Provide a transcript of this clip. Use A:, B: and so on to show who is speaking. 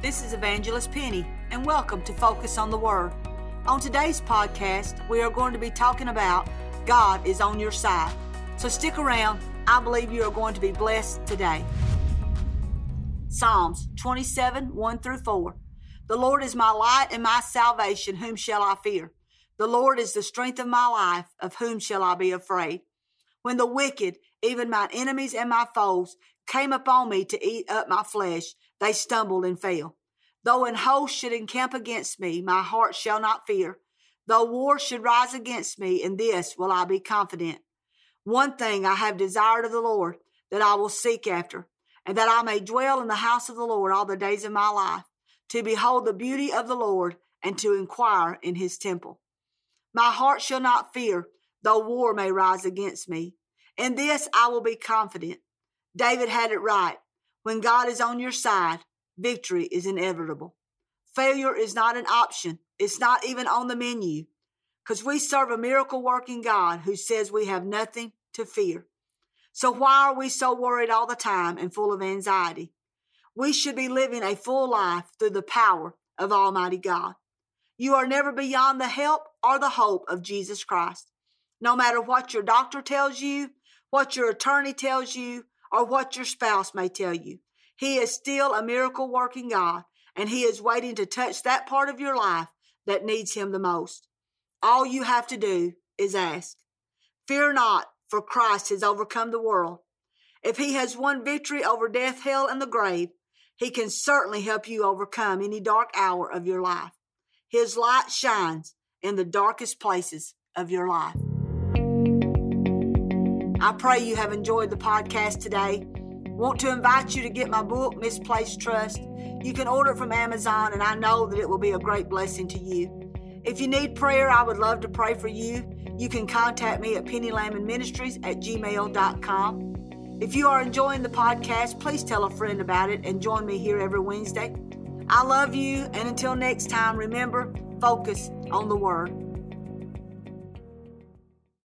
A: This is Evangelist Penny, and welcome to Focus on the Word. On today's podcast, we are going to be talking about God is on your side. So stick around. I believe you are going to be blessed today. Psalms 27 1 through 4. The Lord is my light and my salvation. Whom shall I fear? The Lord is the strength of my life. Of whom shall I be afraid? When the wicked, even my enemies and my foes, came upon me to eat up my flesh, they stumbled and fell. Though an host should encamp against me, my heart shall not fear. Though war should rise against me, in this will I be confident. One thing I have desired of the Lord, that I will seek after, and that I may dwell in the house of the Lord all the days of my life, to behold the beauty of the Lord, and to inquire in his temple. My heart shall not fear, though war may rise against me. In this I will be confident. David had it right. When God is on your side, victory is inevitable. Failure is not an option. It's not even on the menu because we serve a miracle working God who says we have nothing to fear. So why are we so worried all the time and full of anxiety? We should be living a full life through the power of Almighty God. You are never beyond the help or the hope of Jesus Christ. No matter what your doctor tells you, what your attorney tells you, or what your spouse may tell you. He is still a miracle working God, and He is waiting to touch that part of your life that needs Him the most. All you have to do is ask. Fear not, for Christ has overcome the world. If He has won victory over death, hell, and the grave, He can certainly help you overcome any dark hour of your life. His light shines in the darkest places of your life. I pray you have enjoyed the podcast today. Want to invite you to get my book, Misplaced Trust. You can order it from Amazon, and I know that it will be a great blessing to you. If you need prayer, I would love to pray for you. You can contact me at pennylamonministries at gmail.com. If you are enjoying the podcast, please tell a friend about it and join me here every Wednesday. I love you, and until next time, remember focus on the Word.